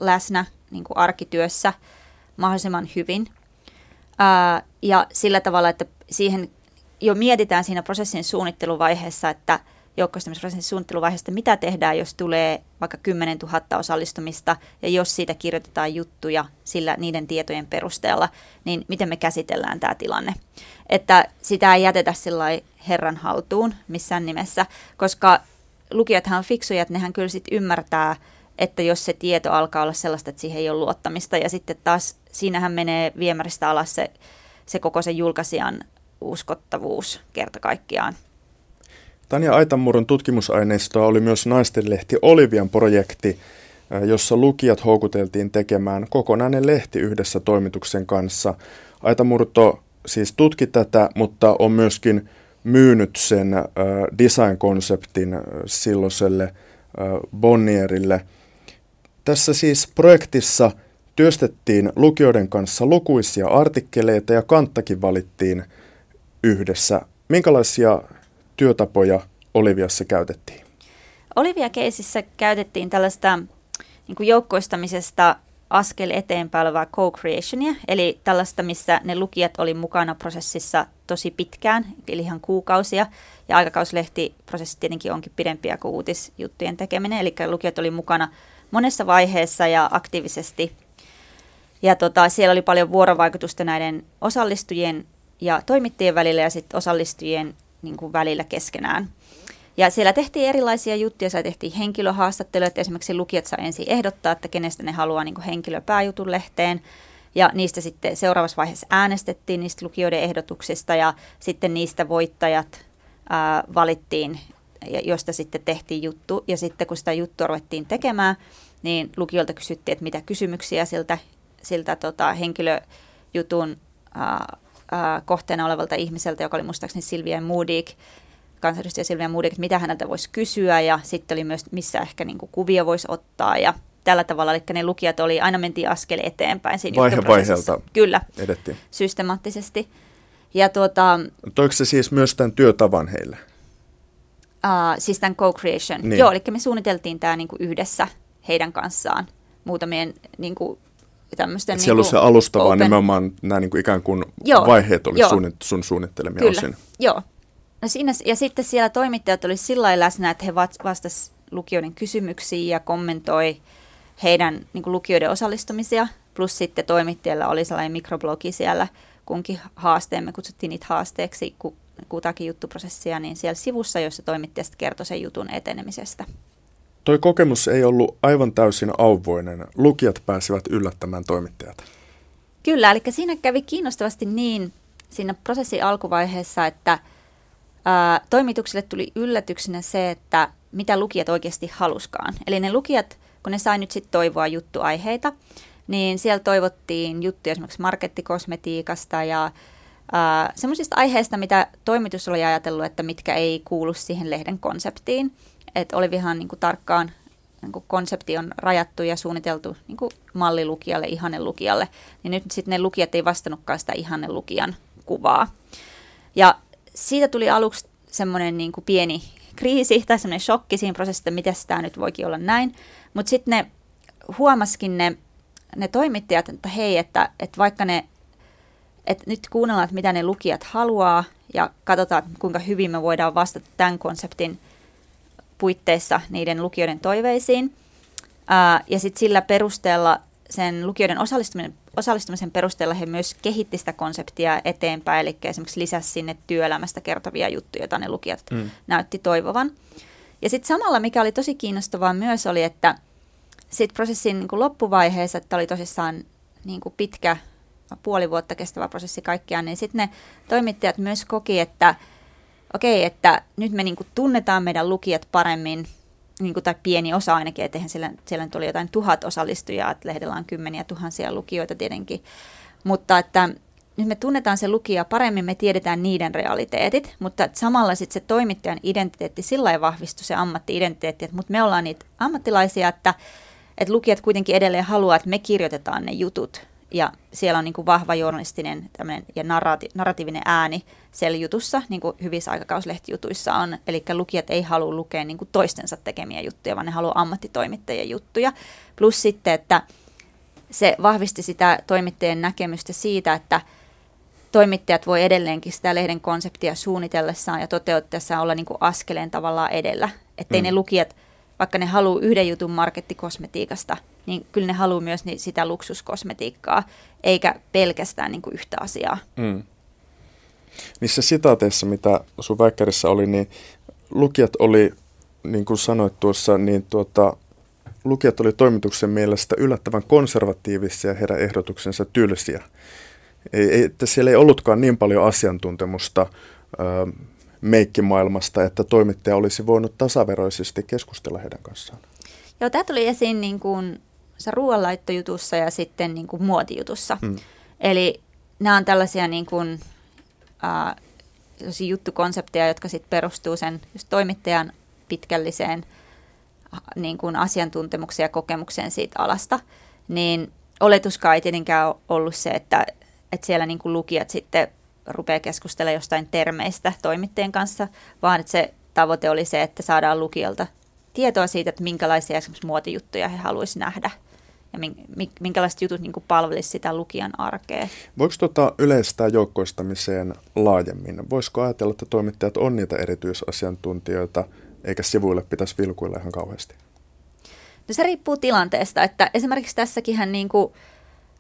läsnä niin kuin arkityössä mahdollisimman hyvin. Ää, ja sillä tavalla, että siihen jo mietitään siinä prosessin suunnitteluvaiheessa, että – joukkoistamisprosessin suunnitteluvaiheesta, mitä tehdään, jos tulee vaikka 10 000 osallistumista ja jos siitä kirjoitetaan juttuja sillä niiden tietojen perusteella, niin miten me käsitellään tämä tilanne. Että sitä ei jätetä sillä herran haltuun missään nimessä, koska lukijathan on fiksuja, että nehän kyllä sitten ymmärtää, että jos se tieto alkaa olla sellaista, että siihen ei ole luottamista ja sitten taas siinähän menee viemäristä alas se, se koko sen julkaisijan uskottavuus kerta kaikkiaan. Tanja Aitamurron tutkimusaineistoa oli myös naistenlehti Olivian projekti, jossa lukijat houkuteltiin tekemään kokonainen lehti yhdessä toimituksen kanssa. Aitamurto siis tutki tätä, mutta on myöskin myynyt sen design-konseptin silloiselle Bonnierille. Tässä siis projektissa työstettiin lukijoiden kanssa lukuisia artikkeleita ja kanttakin valittiin yhdessä. Minkälaisia työtapoja Oliviassa käytettiin? Olivia-keisissä käytettiin tällaista niin kuin joukkoistamisesta askel eteenpäin olevaa co-creationia, eli tällaista, missä ne lukijat oli mukana prosessissa tosi pitkään, eli ihan kuukausia, ja aikakauslehtiprosessi tietenkin onkin pidempiä kuin uutisjuttujen tekeminen, eli lukijat oli mukana monessa vaiheessa ja aktiivisesti. Ja tota, siellä oli paljon vuorovaikutusta näiden osallistujien ja toimittajien välillä ja sitten osallistujien niin kuin välillä keskenään. Ja siellä tehtiin erilaisia juttuja, siellä tehtiin henkilöhaastatteluja, että esimerkiksi lukijat saa ensin ehdottaa, että kenestä ne haluaa niin henkilöpääjutun lehteen. Ja niistä sitten seuraavassa vaiheessa äänestettiin niistä lukijoiden ehdotuksista ja sitten niistä voittajat ää, valittiin, josta sitten tehtiin juttu. Ja sitten kun sitä juttua ruvettiin tekemään, niin lukijoilta kysyttiin, että mitä kysymyksiä siltä, siltä tota, henkilöjutun ää, kohteena olevalta ihmiseltä, joka oli muistaakseni Silvia Moodik, kansanedustaja Silvia Moodik, että mitä häneltä voisi kysyä ja sitten oli myös, missä ehkä niin kuin kuvia voisi ottaa ja tällä tavalla, eli ne lukijat oli, aina mentiin askel eteenpäin siinä Vaihe vaiheelta Kyllä, edettiin. systemaattisesti. Ja tuota, Toiko se siis myös tämän työtavan heille? Uh, siis tämän co-creation. Niin. Joo, eli me suunniteltiin tämä niinku yhdessä heidän kanssaan muutamien niinku, tämmöisten... Et siellä niinku, on se alusta, vaan nimenomaan nämä niinku ikään kuin joo, vaiheet oli joo. sun suunnittelemia Kyllä. osin. Joo, No siinä, ja sitten siellä toimittajat olivat sillä läsnä, että he vastasivat lukijoiden kysymyksiin ja kommentoi heidän niin kuin lukijoiden osallistumisia. Plus sitten toimittajilla oli sellainen mikroblogi siellä, kunkin haasteen, me kutsuttiin niitä haasteeksi kutakin juttuprosessia, niin siellä sivussa, jossa toimittajat kertoi sen jutun etenemisestä. Toi kokemus ei ollut aivan täysin auvoinen. Lukijat pääsivät yllättämään toimittajat. Kyllä, eli siinä kävi kiinnostavasti niin siinä prosessin alkuvaiheessa, että – ää, toimitukselle tuli yllätyksenä se, että mitä lukijat oikeasti haluskaan. Eli ne lukijat, kun ne sai nyt sitten toivoa juttuaiheita, niin siellä toivottiin juttuja esimerkiksi markettikosmetiikasta ja semmoisista aiheista, mitä toimitus oli ajatellut, että mitkä ei kuulu siihen lehden konseptiin. Että oli ihan niin kuin tarkkaan niin kuin konsepti on rajattu ja suunniteltu niin kuin mallilukijalle, ihannelukijalle, niin nyt sitten ne lukijat ei vastannutkaan sitä ihannelukijan kuvaa. Ja siitä tuli aluksi semmoinen niin kuin pieni kriisi tai semmoinen shokki siinä prosessissa, että miten tämä nyt voikin olla näin. Mutta sitten ne huomaskin ne, ne toimittajat, että hei, että, että vaikka ne, että nyt kuunnellaan, että mitä ne lukijat haluaa ja katsotaan, kuinka hyvin me voidaan vastata tämän konseptin puitteissa niiden lukijoiden toiveisiin. Ää, ja sitten sillä perusteella sen lukijoiden osallistumisen, osallistumisen perusteella he myös kehitti sitä konseptia eteenpäin, eli esimerkiksi lisäsi sinne työelämästä kertovia juttuja, joita ne lukijat mm. näytti toivovan. Ja sitten samalla, mikä oli tosi kiinnostavaa myös, oli, että sitten prosessin niin kuin loppuvaiheessa, että oli tosissaan niin kuin pitkä, puoli vuotta kestävä prosessi kaikkiaan, niin sitten ne toimittajat myös koki, että okei, että nyt me niin kuin tunnetaan meidän lukijat paremmin – niin kuin, tai pieni osa ainakin, että siellä, siellä nyt oli jotain tuhat osallistujaa, että lehdellä on kymmeniä tuhansia lukijoita tietenkin, mutta että nyt me tunnetaan se lukija paremmin, me tiedetään niiden realiteetit, mutta samalla sitten se toimittajan identiteetti sillä vahvistui se ammatti-identiteetti, mutta me ollaan niitä ammattilaisia, että, että lukijat kuitenkin edelleen haluaa, että me kirjoitetaan ne jutut ja siellä on niin kuin vahva journalistinen ja narrati- narratiivinen ääni siellä jutussa, niin kuin hyvissä aikakauslehtijuttuissa on. Eli lukijat ei halua lukea niin kuin toistensa tekemiä juttuja, vaan ne haluaa ammattitoimittajien juttuja. Plus sitten, että se vahvisti sitä toimittajien näkemystä siitä, että toimittajat voi edelleenkin sitä lehden konseptia suunnitellessaan ja toteuttaessaan olla niin kuin askeleen tavallaan edellä. Ettei mm. ne lukijat, vaikka ne haluaa yhden jutun markettikosmetiikasta – niin kyllä ne haluaa myös niin sitä luksuskosmetiikkaa, eikä pelkästään niin kuin yhtä asiaa. Mm. Niissä sitaateissa, mitä sun väikkärissä oli, niin lukijat oli, niin kuin sanoit tuossa, niin tuota, lukijat oli toimituksen mielestä yllättävän konservatiivisia ja heidän ehdotuksensa tylsiä. Ei, ei, että siellä ei ollutkaan niin paljon asiantuntemusta ö, meikkimaailmasta, että toimittaja olisi voinut tasaveroisesti keskustella heidän kanssaan. Joo, tämä tuli esiin niin kuin se ruoanlaittojutussa ja sitten niin kuin muotijutussa. Mm. Eli nämä on tällaisia niin kuin, äh, juttukonsepteja, jotka sitten perustuu sen just toimittajan pitkälliseen niin kuin asiantuntemuksen ja kokemuksen siitä alasta, niin oletuskaan ei tietenkään ollut se, että, että siellä niin kuin lukijat sitten rupeaa keskustelemaan jostain termeistä toimittajien kanssa, vaan että se tavoite oli se, että saadaan lukijalta tietoa siitä, että minkälaisia esimerkiksi muotijuttuja he haluaisivat nähdä ja minkälaiset jutut niin palvelisivat sitä lukijan arkea. Voiko tuota yleistää joukkoistamiseen laajemmin? Voisiko ajatella, että toimittajat on niitä erityisasiantuntijoita, eikä sivuille pitäisi vilkuilla ihan kauheasti? No se riippuu tilanteesta, että esimerkiksi tässäkin niin kuin,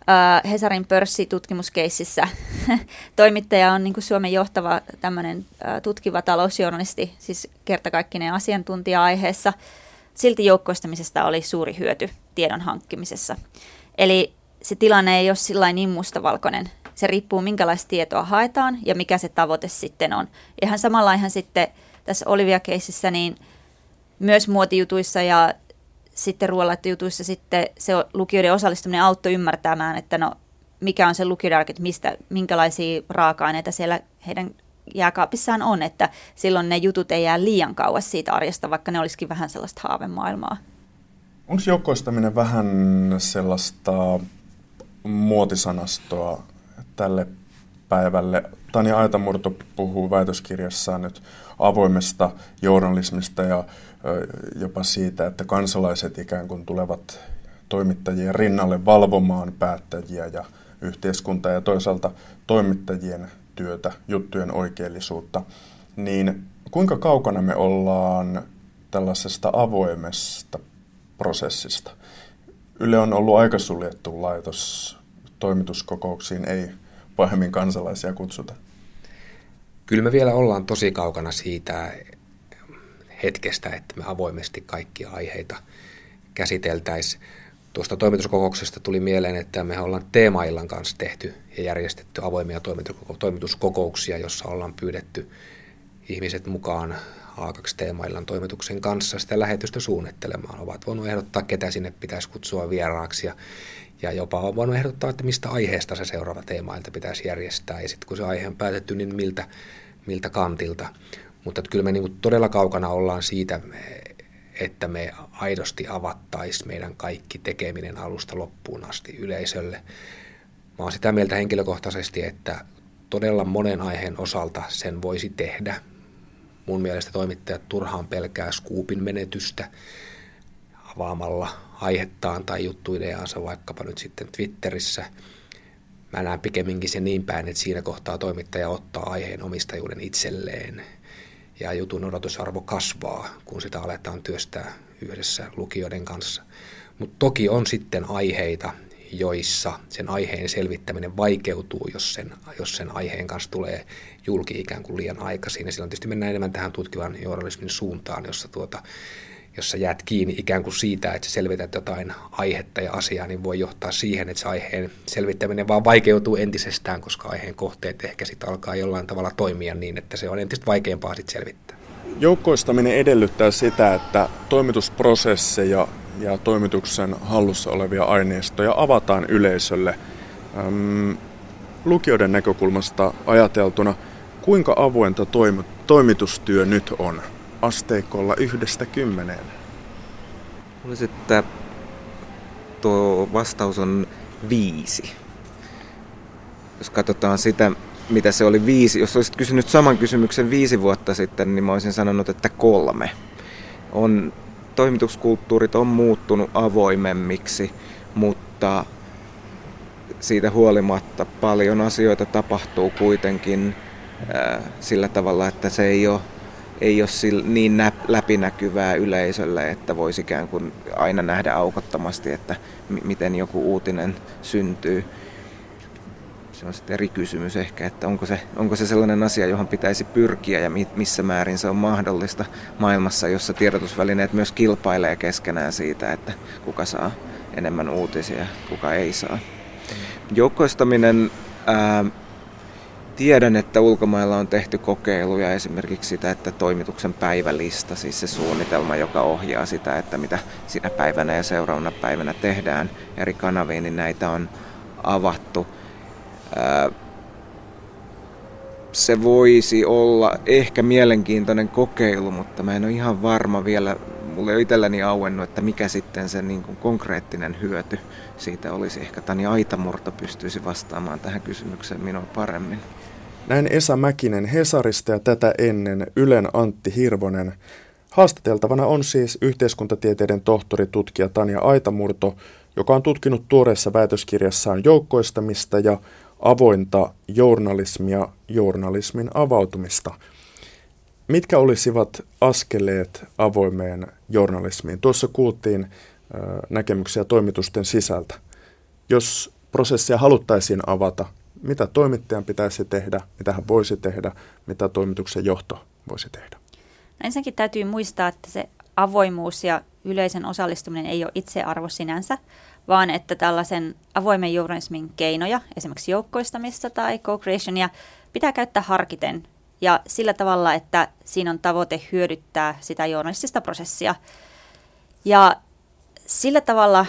äh, Hesarin pörssitutkimuskeississä toimittaja on niin kuin Suomen johtava tämmöinen äh, tutkiva talousjournalisti, siis kertakaikkinen asiantuntija aiheessa. Silti joukkoistamisesta oli suuri hyöty tiedon hankkimisessa. Eli se tilanne ei ole sillä niin mustavalkoinen. Se riippuu, minkälaista tietoa haetaan ja mikä se tavoite sitten on. Ihan samalla ihan sitten tässä Olivia-keississä, niin myös muotijutuissa ja sitten ruoanlaittojutuissa sitten se lukijoiden osallistuminen auttoi ymmärtämään, että no mikä on se että mistä, minkälaisia raaka-aineita siellä heidän jääkaapissaan on, että silloin ne jutut ei jää liian kauas siitä arjesta, vaikka ne olisikin vähän sellaista haavemaailmaa. Onko joukkoistaminen vähän sellaista muotisanastoa tälle päivälle? Tania Aitamurto puhuu väitöskirjassaan nyt avoimesta journalismista ja jopa siitä, että kansalaiset ikään kuin tulevat toimittajien rinnalle valvomaan päättäjiä ja yhteiskuntaa ja toisaalta toimittajien työtä, juttujen oikeellisuutta, niin kuinka kaukana me ollaan tällaisesta avoimesta prosessista? Yle on ollut aika suljettu laitos, toimituskokouksiin ei pahemmin kansalaisia kutsuta. Kyllä me vielä ollaan tosi kaukana siitä hetkestä, että me avoimesti kaikkia aiheita käsiteltäisiin. Tuosta toimituskokouksesta tuli mieleen, että me ollaan teemaillan kanssa tehty ja järjestetty avoimia toimituskokouksia, jossa ollaan pyydetty ihmiset mukaan A2 teemaillan toimituksen kanssa sitä lähetystä suunnittelemaan. Ovat voinut ehdottaa, ketä sinne pitäisi kutsua vieraaksi ja, ja jopa on voinut ehdottaa, että mistä aiheesta se seuraava teemailta pitäisi järjestää. Ja sitten kun se aihe on päätetty, niin miltä, miltä kantilta. Mutta kyllä me niin todella kaukana ollaan siitä, että me aidosti avattaisiin meidän kaikki tekeminen alusta loppuun asti yleisölle. Mä oon sitä mieltä henkilökohtaisesti, että todella monen aiheen osalta sen voisi tehdä. Mun mielestä toimittajat turhaan pelkää skuupin menetystä avaamalla aihettaan tai juttuideaansa vaikkapa nyt sitten Twitterissä. Mä näen pikemminkin se niin päin, että siinä kohtaa toimittaja ottaa aiheen omistajuuden itselleen – ja jutun odotusarvo kasvaa, kun sitä aletaan työstää yhdessä lukijoiden kanssa. Mutta toki on sitten aiheita, joissa sen aiheen selvittäminen vaikeutuu, jos sen, jos sen aiheen kanssa tulee julki ikään kuin liian aikaisin. Ja silloin tietysti mennään enemmän tähän tutkivan journalismin suuntaan, jossa tuota, jos sä jäät kiinni ikään kuin siitä, että sä selvität jotain aihetta ja asiaa, niin voi johtaa siihen, että se aiheen selvittäminen vaan vaikeutuu entisestään, koska aiheen kohteet ehkä sitten alkaa jollain tavalla toimia niin, että se on entistä vaikeampaa sitten selvittää. Joukkoistaminen edellyttää sitä, että toimitusprosesseja ja toimituksen hallussa olevia aineistoja avataan yleisölle. Ähm, lukijoiden näkökulmasta ajateltuna, kuinka avointa toimitustyö nyt on? Asteikolla yhdestä kymmeneen? Luulisin, että tuo vastaus on viisi. Jos katsotaan sitä, mitä se oli viisi, jos olisit kysynyt saman kysymyksen viisi vuotta sitten, niin mä olisin sanonut, että kolme. On, toimituskulttuurit on muuttunut avoimemmiksi, mutta siitä huolimatta paljon asioita tapahtuu kuitenkin sillä tavalla, että se ei ole ei ole niin läpinäkyvää yleisölle, että voisi ikään kuin aina nähdä aukottomasti, että miten joku uutinen syntyy. Se on sitten eri kysymys ehkä, että onko se, onko se sellainen asia, johon pitäisi pyrkiä ja missä määrin se on mahdollista maailmassa, jossa tiedotusvälineet myös kilpailee keskenään siitä, että kuka saa enemmän uutisia, kuka ei saa. Joukkoistaminen ää, Tiedän, että ulkomailla on tehty kokeiluja esimerkiksi sitä, että toimituksen päivälista, siis se suunnitelma, joka ohjaa sitä, että mitä sinä päivänä ja seuraavana päivänä tehdään eri kanaviin, niin näitä on avattu. Se voisi olla ehkä mielenkiintoinen kokeilu, mutta mä en ole ihan varma vielä mulle ei itselläni auennut, että mikä sitten se niin kuin konkreettinen hyöty siitä olisi. Ehkä Tani Aitamurto pystyisi vastaamaan tähän kysymykseen minua paremmin. Näin Esa Mäkinen Hesarista ja tätä ennen Ylen Antti Hirvonen. Haastateltavana on siis yhteiskuntatieteiden tohtori tutkija Tanja Aitamurto, joka on tutkinut tuoreessa väitöskirjassaan joukkoistamista ja avointa journalismia, journalismin avautumista. Mitkä olisivat askeleet avoimeen journalismiin? Tuossa kuultiin näkemyksiä toimitusten sisältä. Jos prosessia haluttaisiin avata, mitä toimittajan pitäisi tehdä, mitä hän voisi tehdä, mitä toimituksen johto voisi tehdä? No ensinnäkin täytyy muistaa, että se avoimuus ja yleisen osallistuminen ei ole itsearvo sinänsä, vaan että tällaisen avoimen journalismin keinoja, esimerkiksi joukkoistamista tai co-creationia, pitää käyttää harkiten ja sillä tavalla, että siinä on tavoite hyödyttää sitä journalistista prosessia. Ja sillä tavalla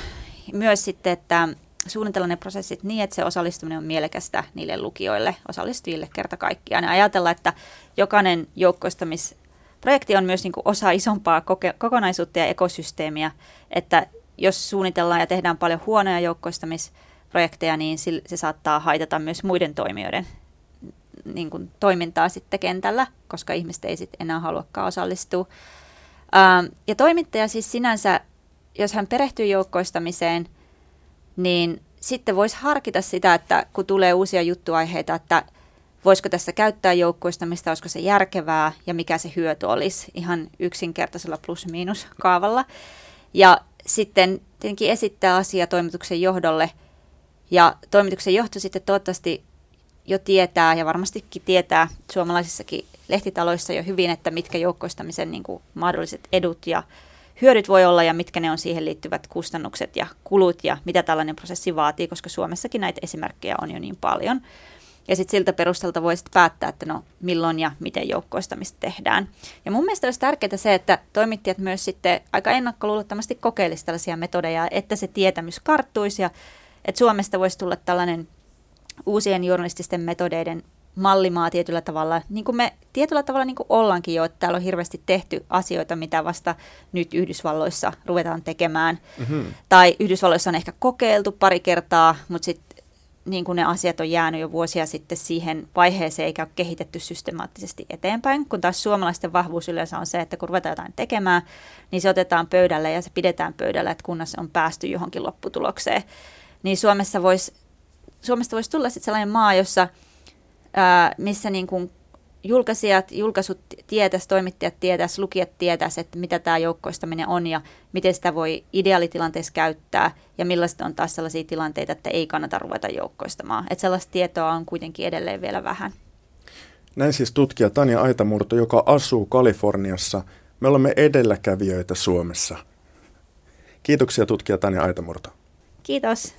myös sitten, että suunnitella ne prosessit niin, että se osallistuminen on mielekästä niille lukijoille, osallistujille kerta kaikkiaan. Ja ajatella, että jokainen joukkoistamisprojekti on myös niin kuin osa isompaa koke- kokonaisuutta ja ekosysteemiä, että jos suunnitellaan ja tehdään paljon huonoja joukkoistamisprojekteja, niin se saattaa haitata myös muiden toimijoiden niin kuin toimintaa sitten kentällä, koska ihmiset ei sitten enää haluakaan osallistua. ja toimittaja siis sinänsä, jos hän perehtyy joukkoistamiseen, niin sitten voisi harkita sitä, että kun tulee uusia juttuaiheita, että voisiko tässä käyttää joukkoistamista, olisiko se järkevää ja mikä se hyöty olisi ihan yksinkertaisella plus-miinus kaavalla. Ja sitten tietenkin esittää asia toimituksen johdolle ja toimituksen johto sitten toivottavasti jo tietää ja varmastikin tietää suomalaisissakin lehtitaloissa jo hyvin, että mitkä joukkoistamisen niin kuin mahdolliset edut ja hyödyt voi olla ja mitkä ne on siihen liittyvät kustannukset ja kulut ja mitä tällainen prosessi vaatii, koska Suomessakin näitä esimerkkejä on jo niin paljon. Ja sitten siltä perustalta voisit päättää, että no milloin ja miten joukkoistamista tehdään. Ja mun mielestä olisi tärkeää se, että toimittajat myös sitten aika ennakkoluulottomasti kokeilisivat tällaisia metodeja, että se tietämys karttuisi ja että Suomesta voisi tulla tällainen uusien journalististen metodeiden mallimaa tietyllä tavalla, niin kuin me tietyllä tavalla niin kuin ollaankin jo, että täällä on hirveästi tehty asioita, mitä vasta nyt Yhdysvalloissa ruvetaan tekemään. Mm-hmm. Tai Yhdysvalloissa on ehkä kokeiltu pari kertaa, mutta sitten niin kuin ne asiat on jäänyt jo vuosia sitten siihen vaiheeseen, eikä ole kehitetty systemaattisesti eteenpäin, kun taas suomalaisten vahvuus yleensä on se, että kun ruvetaan jotain tekemään, niin se otetaan pöydälle ja se pidetään pöydällä, että kunnes on päästy johonkin lopputulokseen. Niin Suomessa voisi Suomesta voisi tulla sitten sellainen maa, jossa, ää, missä niin kuin julkaisijat, julkaisut tietäisi, toimittajat tietäisi, lukijat tietäisi, että mitä tämä joukkoistaminen on ja miten sitä voi ideaalitilanteessa käyttää ja millaista on taas sellaisia tilanteita, että ei kannata ruveta joukkoistamaan. Että sellaista tietoa on kuitenkin edelleen vielä vähän. Näin siis tutkija Tanja Aitamurto, joka asuu Kaliforniassa. Me olemme edelläkävijöitä Suomessa. Kiitoksia tutkija Tanja Aitamurto. Kiitos.